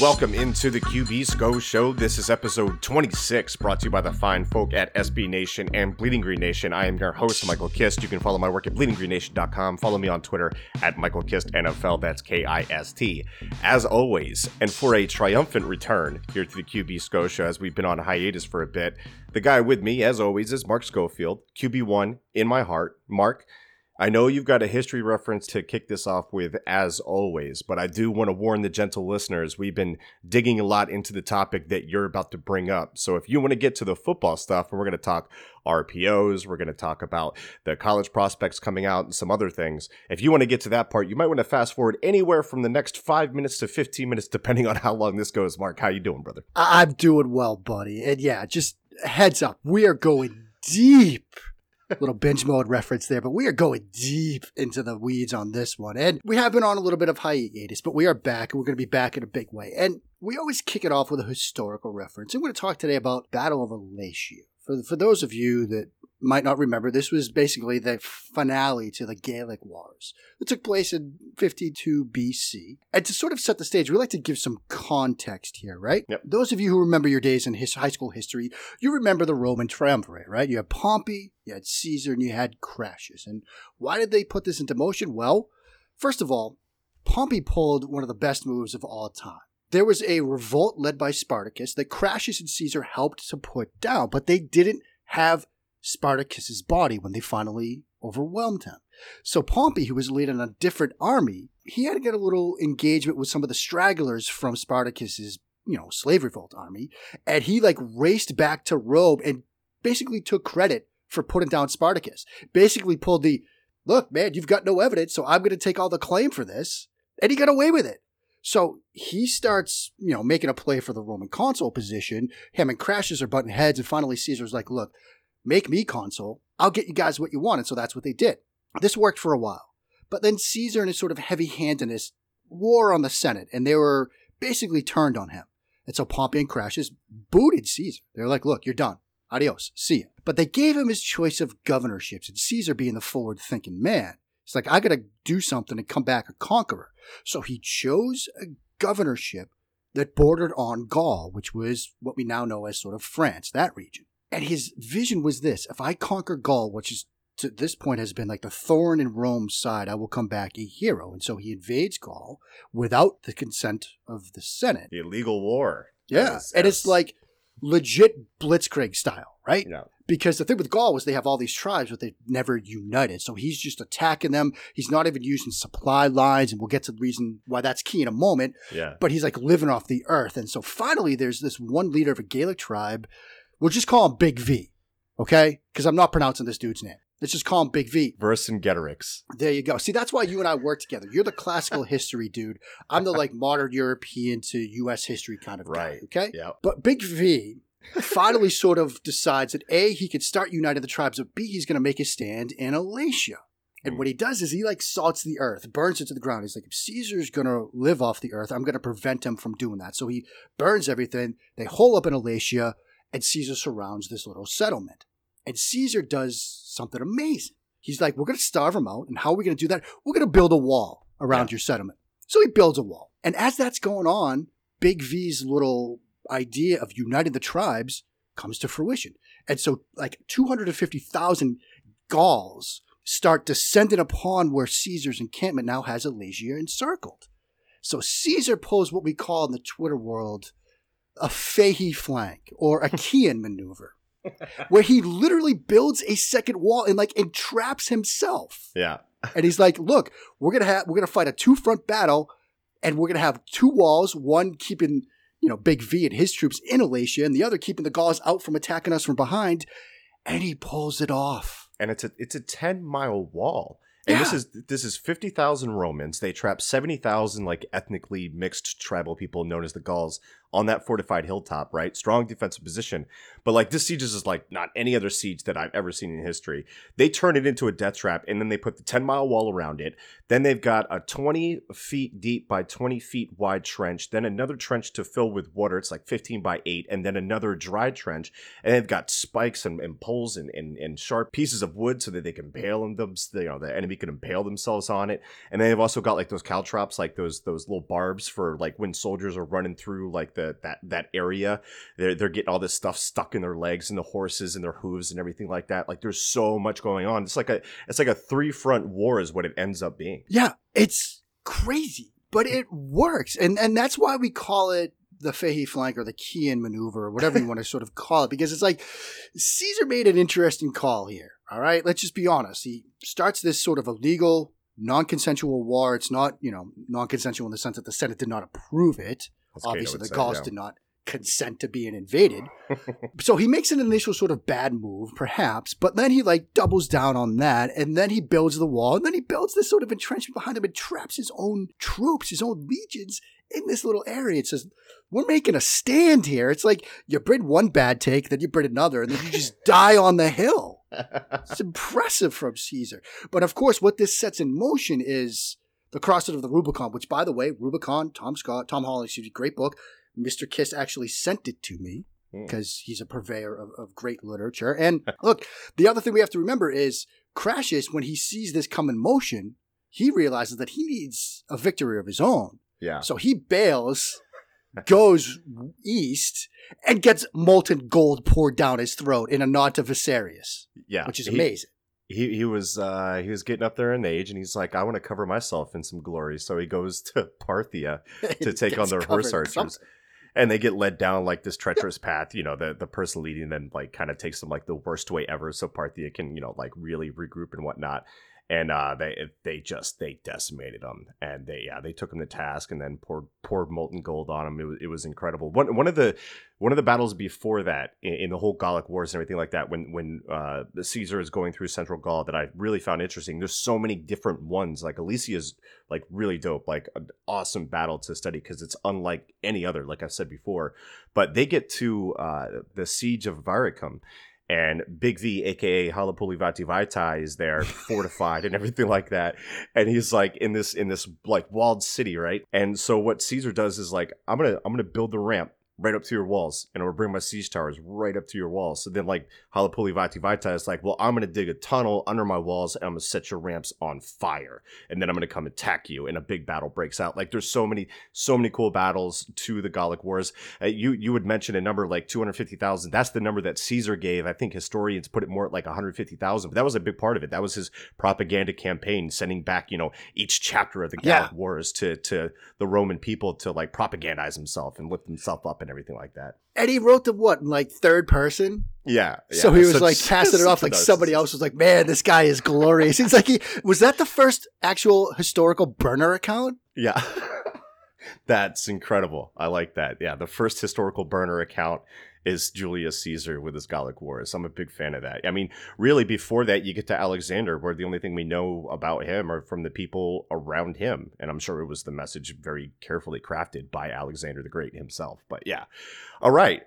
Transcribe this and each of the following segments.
Welcome into the QB SCO Show. This is episode 26, brought to you by the fine folk at SB Nation and Bleeding Green Nation. I am your host, Michael Kist. You can follow my work at bleedinggreennation.com. Follow me on Twitter at Michael Kist NFL. That's K I S T. As always, and for a triumphant return here to the QB SCO Show, as we've been on hiatus for a bit, the guy with me, as always, is Mark Schofield, QB1 in my heart. Mark, I know you've got a history reference to kick this off with, as always, but I do want to warn the gentle listeners we've been digging a lot into the topic that you're about to bring up. So if you want to get to the football stuff, and we're going to talk RPOs, we're going to talk about the college prospects coming out and some other things. If you want to get to that part, you might want to fast forward anywhere from the next five minutes to 15 minutes, depending on how long this goes. Mark, how you doing, brother? I'm doing well, buddy. And yeah, just heads up, we are going deep little binge mode reference there, but we are going deep into the weeds on this one. And we have been on a little bit of hiatus, but we are back and we're going to be back in a big way. And we always kick it off with a historical reference. We're going to talk today about Battle of Alesia. For, for those of you that might not remember, this was basically the finale to the Gaelic Wars that took place in 52 BC. And to sort of set the stage, we like to give some context here, right? Yep. Those of you who remember your days in his high school history, you remember the Roman triumvirate, right? You had Pompey, you had Caesar, and you had Crassus. And why did they put this into motion? Well, first of all, Pompey pulled one of the best moves of all time. There was a revolt led by Spartacus that Crassus and Caesar helped to put down, but they didn't have Spartacus's body when they finally overwhelmed him. So Pompey, who was leading a different army, he had to get a little engagement with some of the stragglers from Spartacus's, you know, slave revolt army, and he like raced back to Rome and basically took credit for putting down Spartacus. Basically pulled the, look, man, you've got no evidence, so I'm going to take all the claim for this, and he got away with it. So he starts, you know, making a play for the Roman consul position. Him and Crassus are butting heads, and finally Caesar's like, look, make me consul. I'll get you guys what you want. And so that's what they did. This worked for a while. But then Caesar, in his sort of heavy handedness, war on the Senate, and they were basically turned on him. And so Pompey and Crassus booted Caesar. They're like, look, you're done. Adios. See you. But they gave him his choice of governorships, and Caesar being the forward thinking man, he's like, I got to do something and come back a conqueror. So he chose a governorship that bordered on Gaul, which was what we now know as sort of France, that region. And his vision was this if I conquer Gaul, which is to this point has been like the thorn in Rome's side, I will come back a hero. And so he invades Gaul without the consent of the Senate. The illegal war. Yeah. As- and it's like legit blitzkrieg style, right? Yeah. Because the thing with Gaul was they have all these tribes, but they've never united. So he's just attacking them. He's not even using supply lines, and we'll get to the reason why that's key in a moment. Yeah. But he's like living off the earth. And so finally, there's this one leader of a Gaelic tribe. We'll just call him Big V, okay? Because I'm not pronouncing this dude's name. Let's just call him Big V. Vercingetorix. There you go. See, that's why you and I work together. You're the classical history dude. I'm the like modern European to U.S. history kind of guy. Right. Okay. Yeah. But Big V finally sort of decides that A, he could start uniting the tribes, but B, he's going to make a stand in Alesia. And hmm. what he does is he like salts the earth, burns it to the ground. He's like, if Caesar's going to live off the earth, I'm going to prevent him from doing that. So he burns everything. They hole up in Alesia, and Caesar surrounds this little settlement. And Caesar does something amazing. He's like, we're going to starve him out. And how are we going to do that? We're going to build a wall around Yeah. your settlement. So he builds a wall. And as that's going on, Big V's little idea of uniting the tribes comes to fruition. And so, like, 250,000 Gauls start descending upon where Caesar's encampment now has Alesia encircled. So Caesar pulls what we call in the Twitter world a Fahey flank or a Kian maneuver, where he literally builds a second wall and like entraps himself. Yeah. And he's like, "Look, we're gonna have we're gonna fight a two front battle, and we're gonna have two walls, one keeping you know, Big V and his troops in Alesia, and the other keeping the Gauls out from attacking us from behind. And he pulls it off. And it's a it's a ten mile wall. And this is this is fifty thousand Romans. They trap seventy thousand like ethnically mixed tribal people known as the Gauls on that fortified hilltop, right? Strong defensive position. But like this siege is just like not any other siege that I've ever seen in history. They turn it into a death trap and then they put the 10 mile wall around it. Then they've got a 20 feet deep by 20 feet wide trench, then another trench to fill with water. It's like 15 by 8, and then another dry trench. And they've got spikes and, and poles and, and, and sharp pieces of wood so that they can impale them, you know, the enemy can impale themselves on it. And then they've also got like those caltrops, like those those little barbs for like when soldiers are running through like that that area. They're they're getting all this stuff stuck in their legs and the horses and their hooves and everything like that. Like there's so much going on. It's like a it's like a three front war is what it ends up being. Yeah, it's crazy, but it works. And and that's why we call it the Fahey flank or the Kian maneuver or whatever you want to sort of call it, because it's like Caesar made an interesting call here. All right, let's just be honest. He starts this sort of illegal, non-consensual war. It's not, you know, non-consensual in the sense that the Senate did not approve it. As Obviously, the say, Gauls yeah. did not consent to being invaded. so he makes an initial sort of bad move, perhaps, but then he like doubles down on that, and then he builds the wall, and then he builds this sort of entrenchment behind him and traps his own troops, his own legions in this little area. It says, We're making a stand here. It's like you bring one bad take, then you bring another, and then you just die on the hill. It's impressive from Caesar. But of course, what this sets in motion is the crossing of the Rubicon, which, by the way, Rubicon, Tom Scott, Tom Holland, excuse me, great book. Mr. Kist actually sent it to me Hmm. because he's a purveyor of, of great literature. And look, the other thing we have to remember is Crassus, when he sees this come in motion, he realizes that he needs a victory of his own. yeah. So he bails, goes east, and gets molten gold poured down his throat in a nod to Viserys, Yeah. which is He- amazing. He he was uh he was getting up there in age and he's like i want to cover myself in some glory. So he goes to parthia to take on their horse archers. something. and they get led down like this treacherous path you know the the person leading them like kind of takes them like the worst way ever so parthia can you know like really regroup and whatnot and uh they they just they decimated them and they yeah they took them to task and then poured poured molten gold on them it was, it was incredible one one of the one of the battles before that in, in the whole Gallic Wars and everything like that, when when uh, Caesar is going through Central Gaul, that I really found interesting. There's so many different ones. Like Alesia is like really dope, like an awesome battle to study because it's unlike any other. Like I've said before, but they get to uh, the siege of Varicum. And Big V, aka Halapuli Vita, is there, fortified and everything like that. And he's like in this in this like walled city, right? And so what Caesar does is like, I'm gonna I'm gonna build the ramp right up to your walls, and gonna bring my siege towers right up to your walls. So then, like Halapuli Vati Vita is like, well, I'm gonna dig a tunnel under my walls, and I'm gonna set your ramps on fire, and then I'm gonna come attack you, and a big battle breaks out. Like, there's so many, so many cool battles to the Gallic Wars. Uh, you you would mention a number like 250,000. That's the number that Caesar gave. I think historians put it more at like 150,000. But that was a big part of it. That was his propaganda campaign, sending back, you know, each chapter of the Gallic Yeah. Wars to to the Roman people to like propagandize himself and lift himself up and everything like that. And he wrote them what in like third person? Yeah. so he was Such- like passing it off like somebody else was like, "Man, this guy is glorious." It's like he was that the first actual historical burner account. Yeah. That's incredible. I like that. Yeah, the first historical burner account is Julius Caesar with his Gallic Wars. I'm a big fan of that. I mean, really, before that, you get to Alexander, where the only thing we know about him are from the people around him. And I'm sure it was the message very carefully crafted by Alexander the Great himself. But yeah. All right.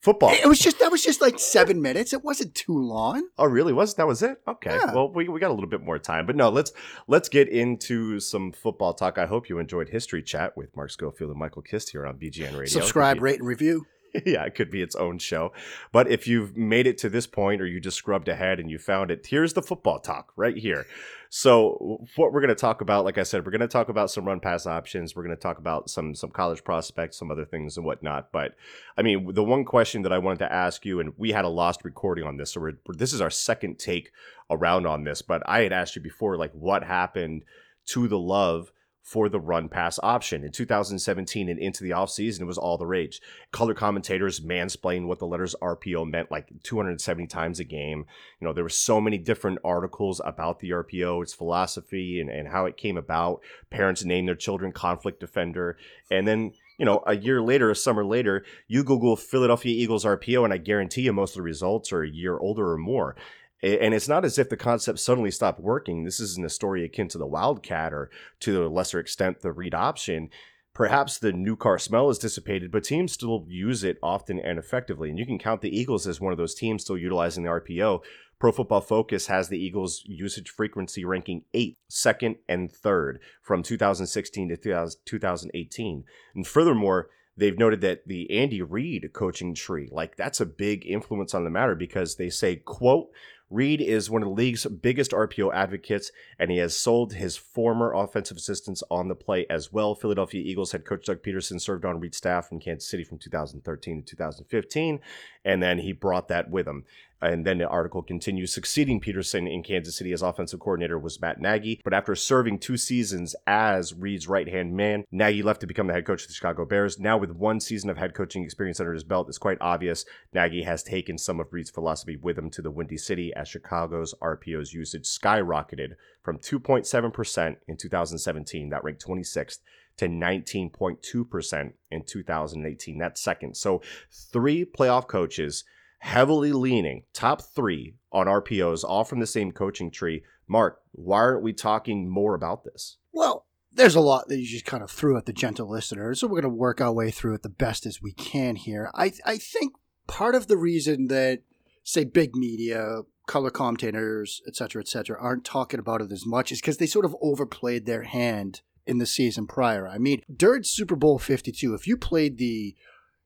Football. It was just that was just like seven minutes. It wasn't too long. Oh, really? Was that was it? Okay. Yeah. Well, we, we got a little bit more time, but no. Let's let's get into some football talk. I hope you enjoyed History Chat with Mark Schofield and Michael Kist here on BGN Radio. Subscribe, rate, and review. yeah, it could be its own show. But if you've made it to this point, or you just scrubbed ahead and you found it, here's the football talk right here. So, what we're going to talk about, like I said, we're going to talk about some run pass options. We're going to talk about some some college prospects, some other things and whatnot. But I mean, the one question that I wanted to ask you, and we had a lost recording on this, so we're, this is our second take around on this. But I had asked you before, like, what happened to the love for the run pass option in 2017 and into the offseason? It was all the rage. Color commentators mansplained what the letters RPO meant like 270 times a game. You know, there were so many different articles about the RPO, its philosophy, and, and how it came about. Parents named their children conflict defender. And then you know, a year later, a summer later, you Google Philadelphia Eagles RPO, and I guarantee you most of the results are a year older or more. And it's not as if the concept suddenly stopped working. This isn't a story akin to the Wildcat or to a lesser extent the read option. Perhaps the new car smell is dissipated, but teams still use it often and effectively. And you can count the Eagles as one of those teams still utilizing the RPO. Pro Football Focus has the Eagles' usage frequency ranking eighth, second, and third from 2016 to 2018. And furthermore, they've noted that the Andy Reid coaching tree, like that's a big influence on the matter because they say, quote, Reid is one of the league's biggest RPO advocates, and he has sold his former offensive assistants on the play as well. Philadelphia Eagles head coach Doug Pederson served on Reid's staff in Kansas City from 2013 to 2015, and then he brought that with him. And then the article continues succeeding Pederson in Kansas City as offensive coordinator was Matt Nagy. But after serving two seasons as Reid's right hand man, Nagy left to become the head coach of the Chicago Bears. Now, with one season of head coaching experience under his belt, it's quite obvious Nagy has taken some of Reid's philosophy with him to the Windy City as Chicago's RPO's usage skyrocketed from 2.7% in 2017, that ranked 26th, to 19.2% in 2018. That's second. So, three playoff coaches heavily leaning top three on RPOs, all from the same coaching tree. Mark, why aren't we talking more about this? Well, there's a lot that you just kind of threw at the gentle listener, so we're going to work our way through it the best as we can here. I I think part of the reason that say big media, color commentators, et cetera, et cetera, aren't talking about it as much is because they sort of overplayed their hand in the season prior. I mean, during Super Bowl 52, if you played the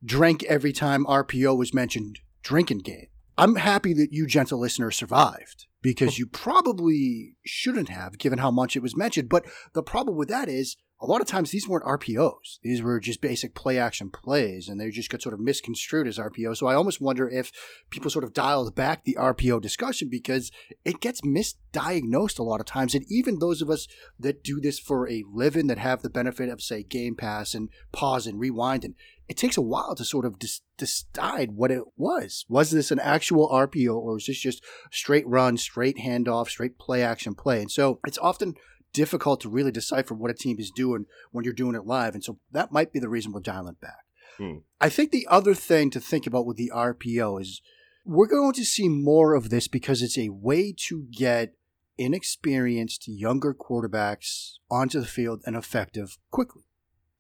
drank every time RPO was mentioned drinking game. I'm happy that you, gentle listener, survived because you probably shouldn't have, given how much it was mentioned. But the problem with that is a lot of times these weren't RPOs. These were just basic play action plays, and they just got sort of misconstrued as RPO. So I almost wonder if people sort of dialed back the RPO discussion because it gets misdiagnosed a lot of times. And even those of us that do this for a living, that have the benefit of, say, Game Pass and pause and rewind, and it takes a while to sort of dis- decide what it was. Was this an actual RPO, or is this just straight run, straight handoff, straight play action play? And so it's often difficult to really decipher what a team is doing when you're doing it live. And so that might be the reason we're dialing back. Hmm. I think the other thing to think about with the RPO is we're going to see more of this because it's a way to get inexperienced younger quarterbacks onto the field and effective quickly.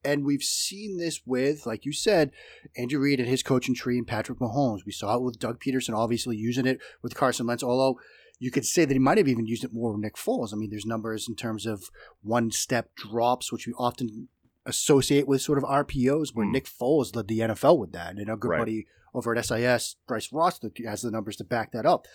And we've seen this with, like you said, Andrew Reid and his coaching tree and Patrick Mahomes. We saw it with Doug Pederson, obviously using it with Carson Wentz, although you could say that he might have even used it more with Nick Foles. I mean, there's numbers in terms of one step drops, which we often associate with sort of RPOs, where mm. Nick Foles led the NFL with that. And a good right. buddy over at SIS, Bryce Ross, has the numbers to back that up.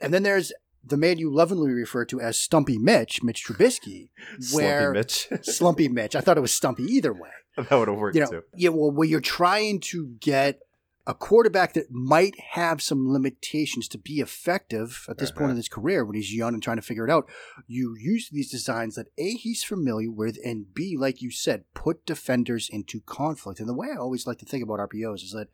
And then there's the man you lovingly refer to as Stumpy Mitch, Mitch Trubisky, where Slumpy Mitch. Slumpy Mitch. I thought it was Stumpy either way. That would have worked you know, too. Yeah, well, where you're trying to get a quarterback that might have some limitations to be effective at this uh-huh. point in his career when he's young and trying to figure it out, you use these designs that A, he's familiar with, and B, like you said, put defenders into conflict. And the way I always like to think about RPOs is that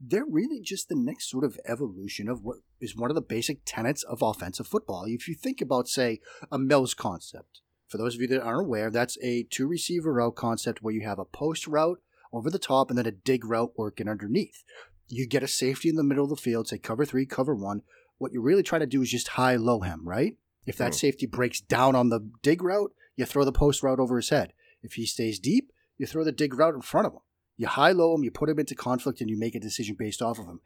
they're really just the next sort of evolution of what is one of the basic tenets of offensive football. If you think about, say, a Mills concept, for those of you that aren't aware, that's a two receiver route concept where you have a post route over the top and then a dig route working underneath you get a safety in the middle of the field, say cover three, cover one. What you're really trying to do is just high low him, right? If that mm. safety breaks down on the dig route, you throw the post route over his head. If he stays deep, you throw the dig route in front of him. You high low him, you put him into conflict, and you make a decision based off of him.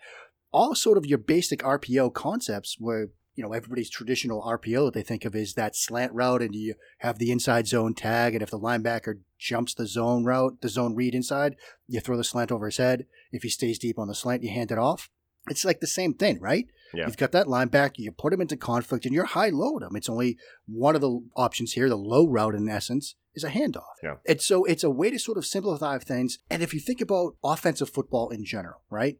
All sort of your basic RPO concepts where you know everybody's traditional RPO that they think of is that slant route, and you have the inside zone tag, and if the linebacker jumps the zone route, the zone read inside, you throw the slant over his head. If he stays deep on the slant, you hand it off. It's like the same thing, right? Yeah. You've got that linebacker, you put him into conflict, and you're high load him. It's only one of the options here. The low route, in essence, is a handoff. Yeah. And so it's a way to sort of simplify things. And if you think about offensive football in general, right?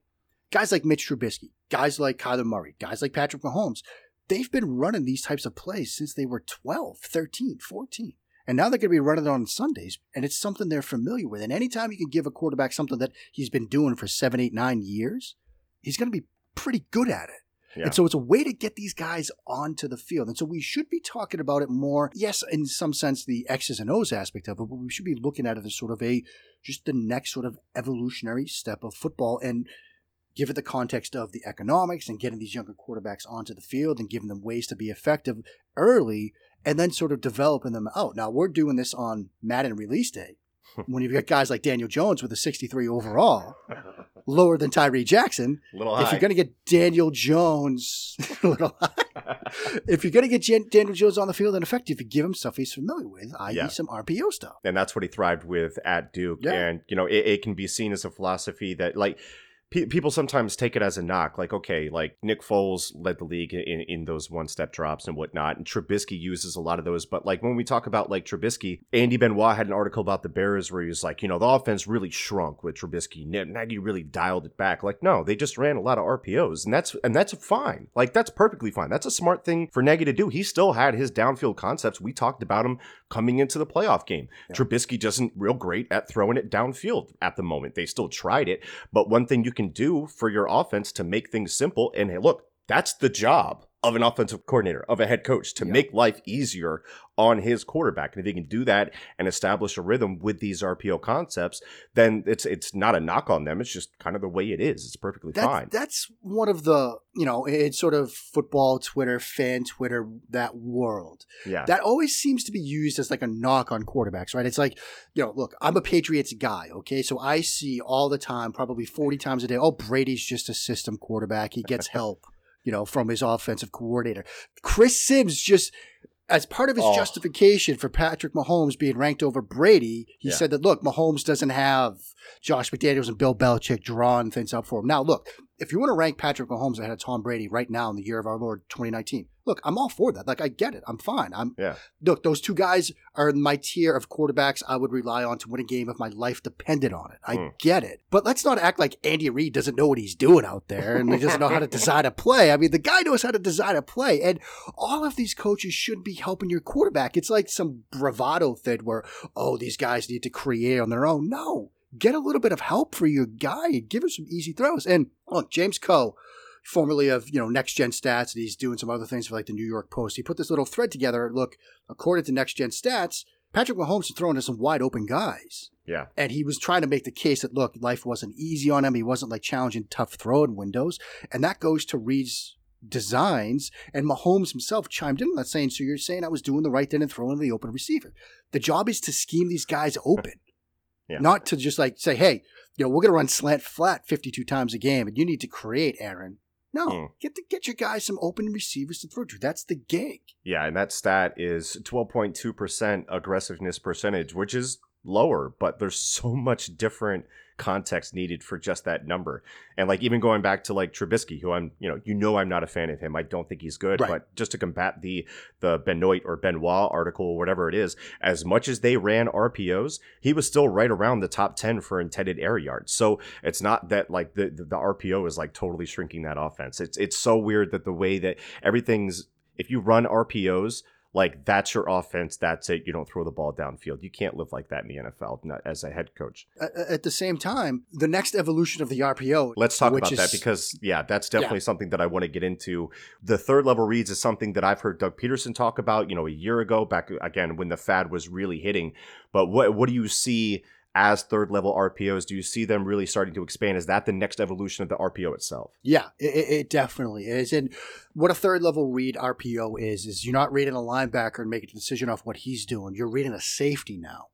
Guys like Mitch Trubisky, guys like Kyler Murray, guys like Patrick Mahomes, they've been running these types of plays since they were 12, 13, 14. And now they're going to be running it on Sundays, and it's something they're familiar with. And anytime you can give a quarterback something that he's been doing for seven, eight, nine years, he's going to be pretty good at it. And so it's a way to get these guys onto the field. And so we should be talking about it more. Yes, in some sense, the X's and O's aspect of it, but we should be looking at it as sort of a just the next sort of evolutionary step of football and give it the context of the economics and getting these younger quarterbacks onto the field and giving them ways to be effective early and then sort of developing them out. Oh, now we're doing this on Madden release day when you've got guys like Daniel Jones with a 63 overall, lower than Tyree Jackson. If you're going to get Daniel Jones, little high. if you're going to get Daniel Jones on the field and effective, you give him stuff he's familiar with, i.e., Yeah. some RPO stuff. and that's what he thrived with at Duke. Yeah. And you know, it, it can be seen as a philosophy that like. Pe- People sometimes take it as a knock, like okay, like Nick Foles led the league in, in those one-step drops and whatnot, and Trubisky uses a lot of those. But like when we talk about like Trubisky, Andy Benoit had an article about the Bears where he was like, you know, the offense really shrunk with Trubisky. Nagy really dialed it back. Like, no, they just ran a lot of RPOs, and that's and that's fine. Like that's perfectly fine. That's a smart thing for Nagy to do. He still had his downfield concepts. We talked about him coming into the playoff game. Trubisky doesn't real great at throwing it downfield at the moment. They still tried it, but one thing you can do for your offense to make things simple and hey, look, that's the job of an offensive coordinator, of a head coach to Yeah. make life easier on his quarterback. And if he can do that and establish a rhythm with these RPO concepts, then it's it's not a knock on them. It's just kind of the way it is. It's perfectly That, fine. That's one of the, you know, it's sort of football Twitter, fan Twitter, that world. yeah. That always seems to be used as like a knock on quarterbacks, right? It's like, you know, look, I'm a Patriots guy, okay? So I see all the time, probably 40 times a day, oh, Brady's just a system quarterback. He gets help, you know, from his offensive coordinator. Chris Sims just, as part of his Oh. justification for Patrick Mahomes being ranked over Brady, he Yeah. said that, look, Mahomes doesn't have Josh McDaniels and Bill Belichick drawing things up for him. Now, look, if you want to rank Patrick Mahomes ahead of Tom Brady right now in the year of our Lord 2019, look, I'm all for that. Like, I get it. I'm fine. I'm yeah. look, those two guys are in my tier of quarterbacks I would rely on to win a game if my life depended on it. I Hmm. get it. But let's not act like Andy Reid doesn't know what he's doing out there and he doesn't know how to design a play. I mean, the guy knows how to design a play. And all of these coaches should be helping your quarterback. It's like some bravado thing where, oh, these guys need to create on their own. No. Get a little bit of help for your guy give him some easy throws. And look, James Coe, formerly of you know Next Gen Stats, and he's doing some other things for like the New York Post. He put this little thread together. Look, according to Next Gen Stats, Patrick Mahomes is throwing to some wide open guys. Yeah. And he was trying to make the case that look, life wasn't easy on him. He wasn't like challenging tough throwing windows. And that goes to Reid's designs. And Mahomes himself chimed in on that saying, So you're saying I was doing the right thing and throwing to the open receiver. The job is to scheme these guys open. Yeah. Not to just like say, hey, you know, we're gonna run slant flat 52 times a game and you need to create, Aaron. No, Mm. get to get your guys some open receivers to throw to. That's the gig. Yeah, and that stat is 12.2% aggressiveness percentage, which is lower, but there's so much different context needed for just that number. And like even going back to like Trubisky, who I'm, you know, you know I'm not a fan of him. I don't think he's good, Right. but just to combat the the Benoit or Benoit article or whatever it is, as much as they ran RPOs, he was still right around the top 10 for intended air yards. So it's not that like the the, the RPO is like totally shrinking that offense. It's it's so weird that the way that everything's if you run RPOs, like that's your offense, that's it. You don't throw the ball downfield. You can't live like that in the NFL not as a head coach. At the same time, the next evolution of the RPO. Let's talk about is- that because yeah, that's definitely something that I want to get into. The third level reads is something that I've heard Doug Pederson talk about, you know, a year ago back again when the fad was really hitting. But what what do you see as third level RPOs? Do you see them really starting to expand? Is that the next evolution of the RPO itself? Yeah, it, it- it definitely is. And what a third level read RPO is, is you're not reading a linebacker and making a decision off what he's doing. You're reading a safety now.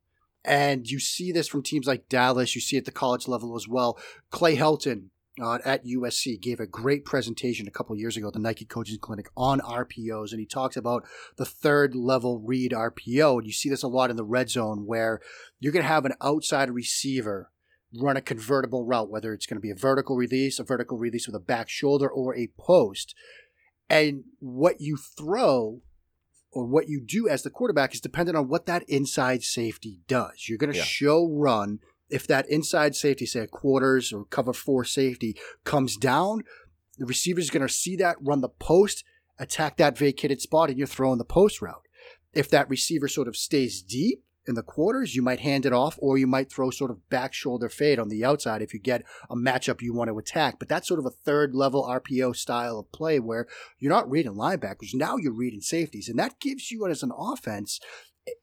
And you see this from teams like Dallas. You see at the college level as well. Clay Helton uh, at USC gave a great presentation a couple years ago at the Nike Coaching Clinic on RPOs. And he talks about the third level read RPO. And you see this a lot in the red zone where you're going to have an outside receiver run a convertible route, whether it's going to be a vertical release, a vertical release with a back shoulder, or a post. And what you throw or what you do as the quarterback is dependent on what that inside safety does. You're going to Yeah. show run. If that inside safety, say quarters or cover four safety, comes down, the receiver is going to see that, run the post, attack that vacated spot, and you're throwing the post route. If that receiver sort of stays deep, in the quarters, you might hand it off, or you might throw sort of back shoulder fade on the outside if you get a matchup you want to attack. But that's sort of a third level RPO style of play where you're not reading linebackers. Now you're reading safeties. And that gives you, as an offense,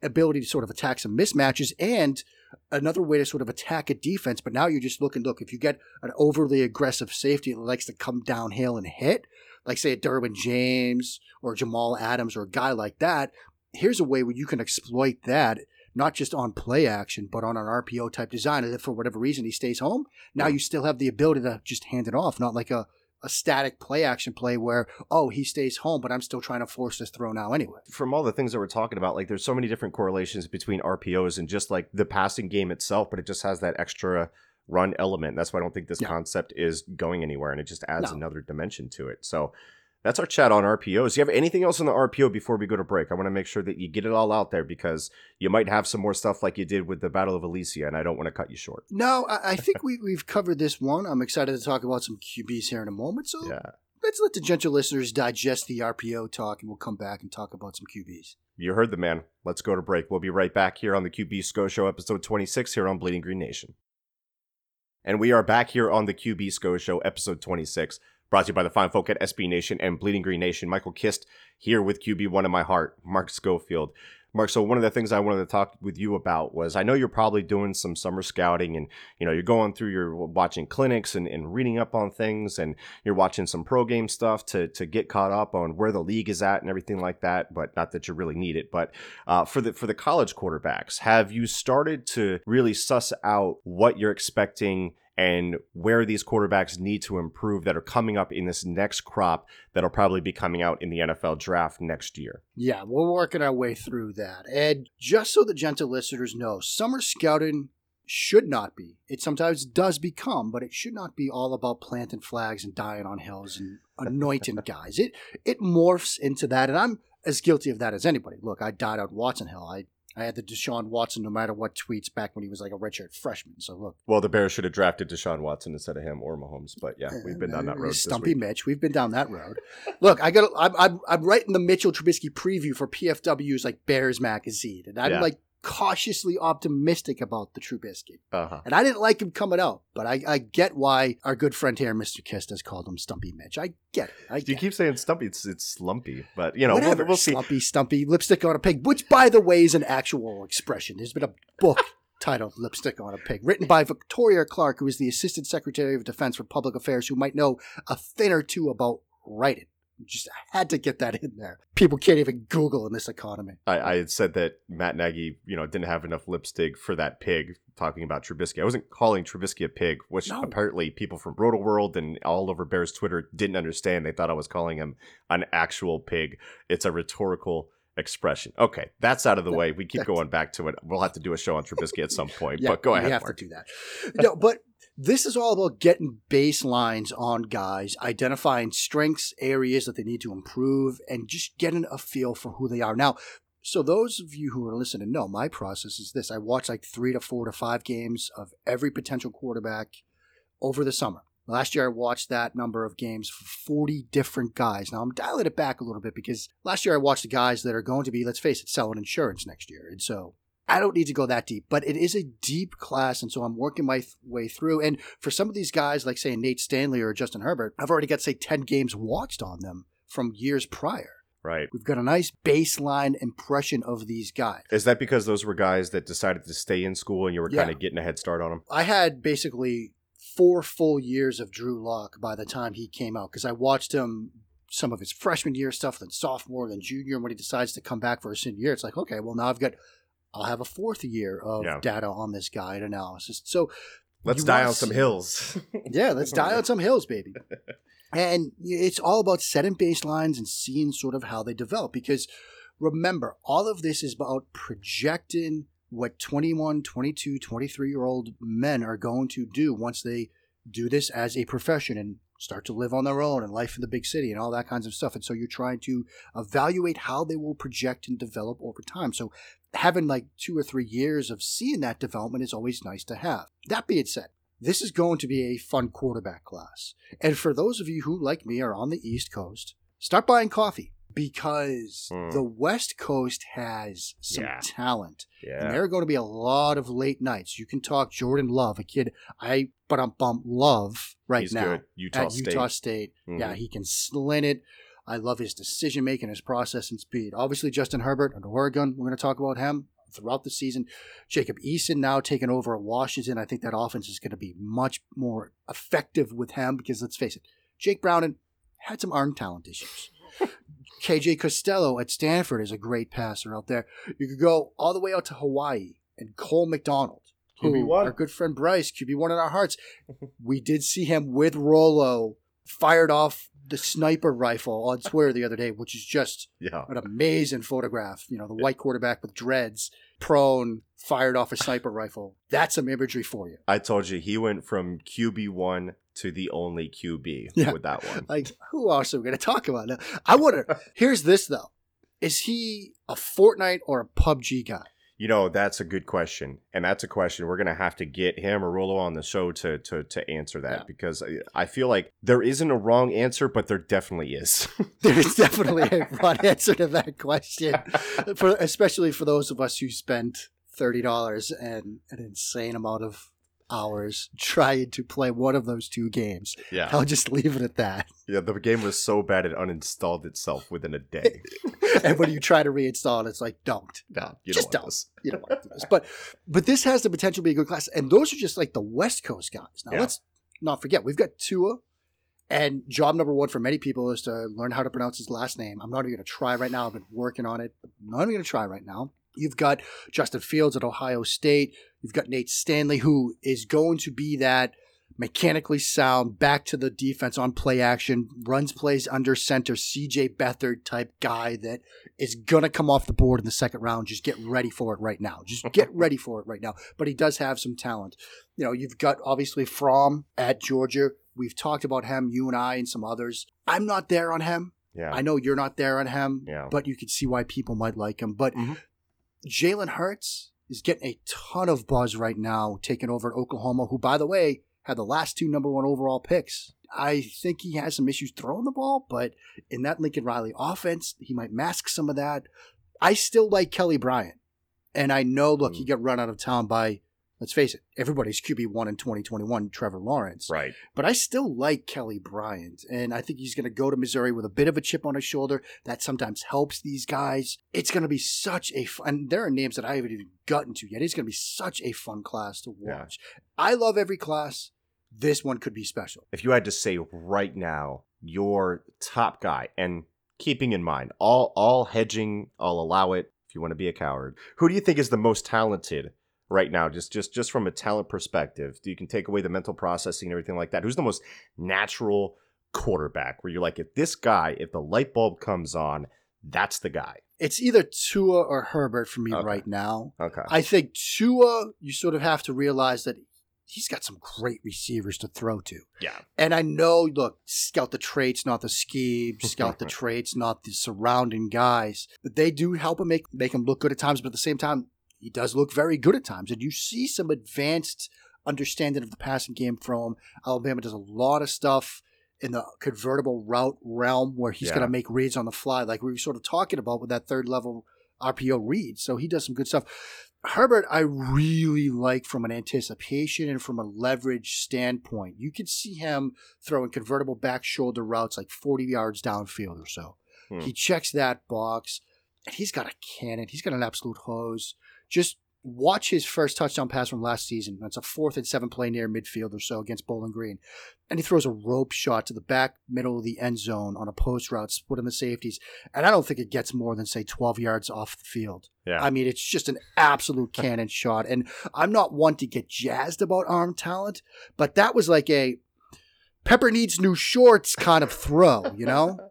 ability to sort of attack some mismatches and another way to sort of attack a defense. But now you're just looking, look, if you get an overly aggressive safety that likes to come downhill and hit, like say a Derwin James or Jamal Adams or a guy like that, here's a way where you can exploit that not just on play action, but on an RPO type design. And if for whatever reason he stays home, now you still have the ability to just hand it off, not like a, a static play action play where, oh, he stays home, but I'm still trying to force this throw now anyway. From all the things that we're talking about, like there's so many different correlations between RPOs and just like the passing game itself, but it just has that extra run element. That's why I don't think this yeah. concept is going anywhere and it just adds no. another dimension to it. So that's our chat on RPOs. Do you have anything else on the RPO before we go to break? I want to make sure that you get it all out there because you might have some more stuff like you did with the Battle of Alesia, and I don't want to cut you short. No, I, I think we, we've covered this one. I'm excited to talk about some QBs here in a moment. So yeah. let's let the gentle listeners digest the RPO talk, and we'll come back and talk about some QBs. You heard the man. Let's go to break. We'll be right back here on the QB SCO Show, episode 26, here on Bleeding Green Nation. And we are back here on the QB SCO Show, episode 26. Brought to you by the fine folk at SB Nation and Bleeding Green Nation. Michael Kist here with QB1 in my heart, Mark Schofield. Mark, so one of the things I wanted to talk with you about was I know you're probably doing some summer scouting and you know you're going through your watching clinics and, and reading up on things and you're watching some pro game stuff to to get caught up on where the league is at and everything like that. But not that you really need it. But uh, for the for the college quarterbacks, have you started to really suss out what you're expecting and where these quarterbacks need to improve that are coming up in this next crop that'll probably be coming out in the NFL draft next year. Yeah, we're working our way through that. And just so the gentle listeners know, summer scouting should not be. It sometimes does become, but it should not be all about planting flags and dying on hills and anointing guys. It it morphs into that, and I'm as guilty of that as anybody. Look, I died on Watson Hill. I I had the Deshaun Watson no matter what tweets back when he was like a redshirt freshman. So look. Well, the Bears should have drafted Deshaun Watson instead of him or Mahomes. But yeah, we've been down that uh, road. Stumpy Mitch, we've been down that road. look, I got. I'm, I'm, I'm writing the Mitchell Trubisky preview for PFW's like Bears magazine, and I'm yeah. like cautiously optimistic about the Trubisky. Uh-huh. And I didn't like him coming out, but I, I get why our good friend here, Mr. Kist, has called him Stumpy Mitch. I get it. I get you keep saying Stumpy, it's, it's slumpy, but you know, Whatever, we'll, we'll see. Slumpy, Stumpy, lipstick on a pig, which by the way is an actual expression. There's been a book titled Lipstick on a Pig, written by Victoria Clarke, who is the Assistant Secretary of Defense for Public Affairs, who might know a thing or two about writing just had to get that in there. People can't even Google in this economy. I, I, had said that Matt Nagy, you know, didn't have enough lipstick for that pig. Talking about Trubisky, I wasn't calling Trubisky a pig, which no. apparently people from Roto World and all over Bears Twitter didn't understand. They thought I was calling him an actual pig. It's a rhetorical expression. Okay, that's out of the way. We keep going back to it. We'll have to do a show on Trubisky at some point. yeah, but go ahead. We have Mark. to do that. No, but this is all about getting baselines on guys, identifying strengths, areas that they need to improve, and just getting a feel for who they are. Now, so those of you who are listening know my process is this. I watch like three to four to five games of every potential quarterback over the summer. Last year I watched that number of games for 40 different guys. Now I'm dialing it back a little bit because last year I watched the guys that are going to be, let's face it, selling insurance next year. And so I don't need to go that deep, but it is a deep class, and so I'm working my th- way through. And for some of these guys, like say Nate Stanley or Justin Herbert, I've already got say ten games watched on them from years prior. Right. We've got a nice baseline impression of these guys. Is that because those were guys that decided to stay in school and you were yeah. kind of getting a head start on them? I had basically four full years of Drew Lock by the time he came out because I watched him some of his freshman year stuff, then sophomore, then junior. And when he decides to come back for a senior year, it's like, okay, well, now I've got I'll have a fourth year of yeah. data on this guide analysis. So let's die on some hills. yeah, let's die on some hills, baby. And it's all about setting baselines and seeing sort of how they develop. Because remember, all of this is about projecting what 21, 22, 23 year old men are going to do once they do this as a profession and start to live on their own and life in the big city and all that kinds of stuff. And so you're trying to evaluate how they will project and develop over time. So having like two or three years of seeing that development is always nice to have. That being said, this is going to be a fun quarterback class. And for those of you who, like me, are on the East Coast, start buying coffee because Hmm. the West Coast has some Yeah. talent. And Yeah. there are going to be a lot of late nights. You can talk Jordan Love, a kid I but I'm bump love right He's now good. Utah at State. Utah State. Yeah, Mhm. he can sling it. I love his decision making, his process and speed. Obviously, Justin Herbert at Oregon. We're going to talk about him throughout the season. Jacob Eason now taking over at Washington. I think that offense is going to be much more effective with him because let's face it, Jake Browning had some arm talent issues. KJ Costello at Stanford is a great passer out there. You could go all the way out to Hawaii and Cole McDonald, who QB1. our good friend Bryce, QB1 in our hearts. we did see him with Rolo fired off the sniper rifle on Twitter the other day, which is just Yeah. an amazing photograph. You know, the white quarterback with dreads, prone, fired off a sniper rifle. That's some imagery for you. I told you he went from QB one to the only QB Yeah. with that one. Like, who else are we going to talk about now? I wonder. here's this though: Is he a Fortnite or a PUBG guy? You know, that's a good question, and that's a question we're gonna have to get him or Rolo on the show to to to answer that Yeah. because I, I feel like there isn't a wrong answer, but there definitely is. There is definitely a wrong answer to that question, for especially for those of us who spent thirty dollars and an insane amount of hours trying to play one of those two games. yeah, I'll just leave it at that. yeah. The game was so bad it uninstalled itself within a day. and when you try to reinstall it, it's like, don't. No, you Just don't. don't. You don't want to do this. But but this has the potential to be a good class. And those are just like the West Coast guys. Now Yeah. let's not forget, we've got Tua. And job number one for many people is to learn how to pronounce his last name. I'm not even going to try right now. I've been working on it. I'm not even going to try right now. You've got Justin Fields at Ohio State. You've got Nate Stanley, who is going to be that mechanically sound, back to the defense on play action, runs plays under center, CJ Beathard type guy that is going to come off the board in the second round. Just get ready for it right now. Just get ready for it right now. But he does have some talent. You know, you've got obviously Fromm at Georgia. We've talked about him, you and I, and some others. I'm not there on him. Yeah, I know you're not there on him, Yeah. but you can see why people might like him. But Mhm. Jalen Hurts is getting a ton of buzz right now, taking over at Oklahoma, who, by the way, had the last two number one overall picks. I think he has some issues throwing the ball, but in that Lincoln Riley offense, he might mask some of that. I still like Kelly Bryant. And I know, look, he Mm. got run out of town by, let's face it, everybody's QB1 in 2021, Trevor Lawrence. right. But I still like Kelly Bryant, and I think he's going to go to Missouri with a bit of a chip on his shoulder. That sometimes helps these guys. It's going to be such a fun, and there are names that I haven't even gotten to yet. It's going to be such a fun class to Yeah. watch. I love every class. This one could be special. If you had to say right now your top guy, and keeping in mind all all hedging, I'll allow it. If you want to be a coward, who do you think is the most talented right now? Just just just from a talent perspective, do you can take away the mental processing and everything like that. Who's the most natural quarterback? Where you're like, if this guy, if the light bulb comes on, that's the guy. It's either Tua or Herbert for me Okay. right now. Okay. I think Tua, you sort of have to realize that he's got some great receivers to throw to. yeah. And I know, look, scout the traits, not the scheme. Scout the traits, not the surrounding guys. But they do help him make make him look good at times. But at the same time, he does look very good at times. And you see some advanced understanding of the passing game from. Alabama does a lot of stuff in the convertible route realm where he's Yeah. going to make reads on the fly, like we were sort of talking about with that third level RPO read. So he does some good stuff. Herbert, I really like from an anticipation and from a leverage standpoint. You could see him throwing convertible back shoulder routes like 40 yards downfield or so. Hmm. He checks that box, and he's got a cannon. He's got an absolute hose. Just watch his first touchdown pass from last season. That's a fourth and seven play near midfield or so against Bowling Green. And he throws a rope shot to the back middle of the end zone on a post route, split in the safeties. And I don't think it gets more than, say, 12 yards off the field. Yeah. I mean, it's just an absolute cannon shot. And I'm not one to get jazzed about arm talent, but that was like a Pepper needs new shorts kind of throw, you know?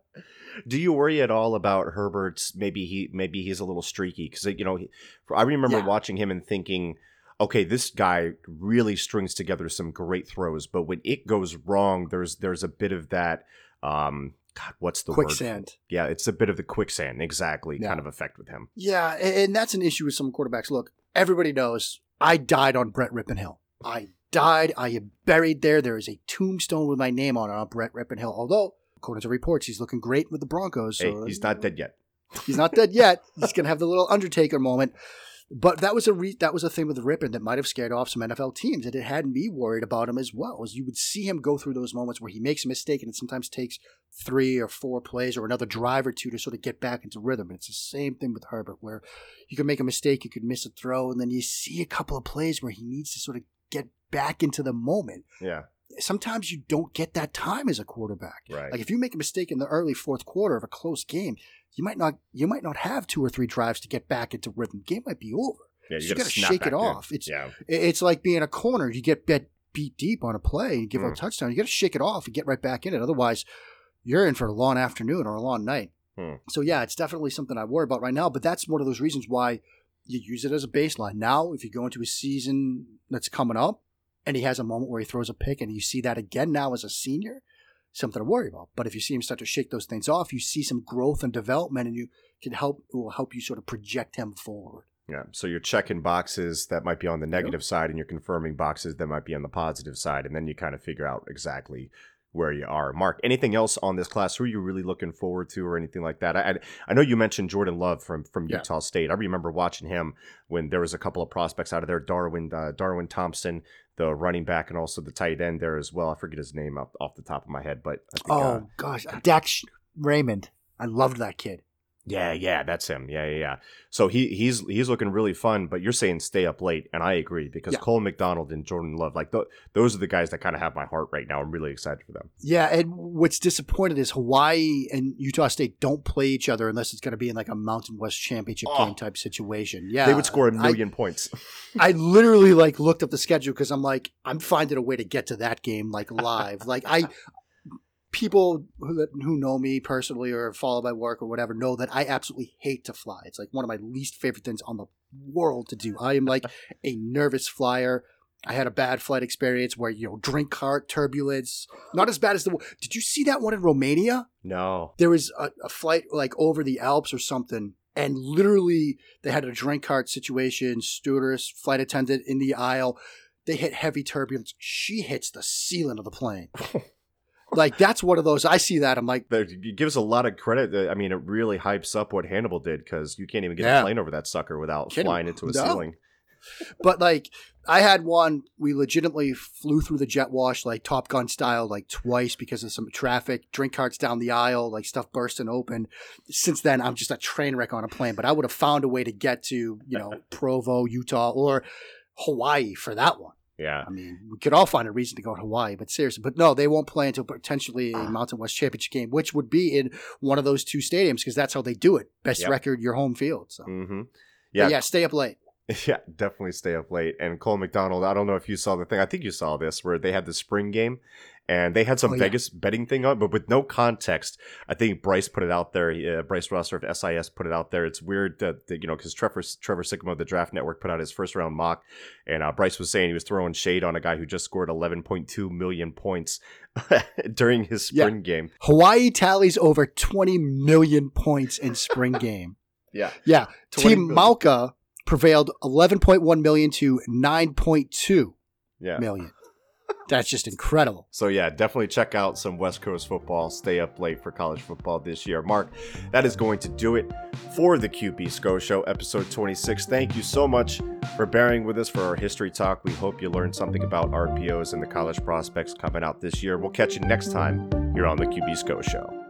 Do you worry at all about Herbert's? Maybe he maybe he's a little streaky because you know he, I remember Yeah. watching him and thinking, okay, this guy really strings together some great throws, but when it goes wrong, there's there's a bit of that. Um, God, what's the word? Quicksand. Yeah, it's a bit of the quicksand, exactly, Yeah. kind of effect with him. Yeah, and and that's an issue with some quarterbacks. Look, everybody knows I died on Brett Rypien Hill. I died. I am buried there. There is a tombstone with my name on it on Brett Rypien Hill. Although According to reports, he's looking great with the Broncos. Hey, he's not dead yet. He's not dead yet. He's gonna have the little Undertaker moment. But that was a re- that was a thing with Rypien that might have scared off some NFL teams, and it had me worried about him as well. As you would see him go through those moments where he makes a mistake, and it sometimes takes three or four plays or another drive or two to sort of get back into rhythm. It's the same thing with Herbert, where you could make a mistake, you could miss a throw, and then you see a couple of plays where he needs to sort of get back into the moment. Yeah, Sometimes you don't get that time as a quarterback. right. Like if you make a mistake in the early fourth quarter of a close game, you might not you might not have two or three drives to get back into rhythm. Game might be over. yeah, you gotta gotta shake it in. off. It's- yeah, It's like being a corner. You get bet, beat deep on a play and you give up Mm. a touchdown. You got to shake it off and get right back in it. Otherwise, you're in for a long afternoon or a long night. Hmm. So yeah, it's definitely something I worry about right now. But that's one of those reasons why you use it as a baseline. Now, if you go into a season that's coming up and he has a moment where he throws a pick and you see that again now as a senior, something to worry about. But if you see him start to shake those things off, you see some growth and development, and you can help. It will help you sort of project him forward. yeah. So you're checking boxes that might be on the negative side, and you're confirming boxes that might be on the positive side, and then you kind of figure out exactly where you are. Mark, anything else on this class? Who are you really looking forward to, or anything like that? I, I- know you mentioned Jordan Love from from Yeah. Utah State. I remember watching him when there was a couple of prospects out of there. Darwin uh, Darwin Thompson, the running back, and also the tight end there as well. I forget his name off, off the top of my head, but I think, Oh uh, gosh, Dax Raymond. I loved that kid. Yeah, yeah, that's him. Yeah, yeah, yeah. So he he's he's looking really fun, but you're saying stay up late, and I agree because Yeah. Cole McDonald and Jordan Love, like th- those are the guys that kind of have my heart right now. I'm really excited for them. Yeah, and what's disappointed is Hawaii and Utah State don't play each other unless it's going to be in like a Mountain West Championship Oh. game type situation. Yeah, they would score a million points. I literally like looked up the schedule because I'm like, I'm finding a way to get to that game like live. like I, people who that- who know me personally or follow my work or whatever know that I absolutely hate to fly. It's like one of my least favorite things on the world to do. I am like a nervous flyer. I had a bad flight experience where you know drink cart turbulence, not as bad as the. Did you see that one in Romania? No. there was a, a flight like over the Alps or something, and literally they had a drink cart situation. Stewardess, flight attendant in the aisle, they hit heavy turbulence. She hits the ceiling of the plane. like that's one of those. I see that. I'm like, it gives a lot of credit. I mean, it really hypes up what Hannibal did because you can't even get Yeah. a plane over that sucker without Kidding. flying into a No. ceiling. but like I had one. We legitimately flew through the jet wash like Top Gun style, like twice because of some traffic. Drink carts down the aisle, like stuff bursting open. Since then, I'm just a train wreck on a plane. But I would have found a way to get to you know Provo, Utah, or Hawaii for that one. Yeah. I mean, we could all find a reason to go to Hawaii, but seriously, but no, they won't play until potentially a Mountain West Championship game, which would be in one of those two stadiums because that's how they do it. Best Yep. record, your home field. So Mm-hmm. But Yeah. yeah, stay up late. Yeah, definitely stay up late. And Cole McDonald, I don't know if you saw the thing. I think you saw this where they had the spring game and they had some Oh, yeah. Vegas betting thing on, but with no context. I think Bryce put it out there. Uh, Bryce Rossler of SIS put it out there. It's weird that, that, you know, because Trevor, Trevor Sikkema of the Draft Network put out his first round mock. And uh, Bryce was saying he was throwing shade on a guy who just scored 11.2 million points during his Yeah. spring game. Hawaii tallies over 20 million points in spring game. Yeah. Yeah. Team million. Malka prevailed 11.1 million to 9.2 Yeah. million. That's just incredible. So yeah, definitely check out some West Coast football. Stay up late for college football this year. Mark, that is going to do it for the QB Sco Show, episode 26. Thank you so much for bearing with us for our history talk. We hope you learned something about RPOs and the college prospects coming out this year. We'll catch you next time here on the QB Sco Show.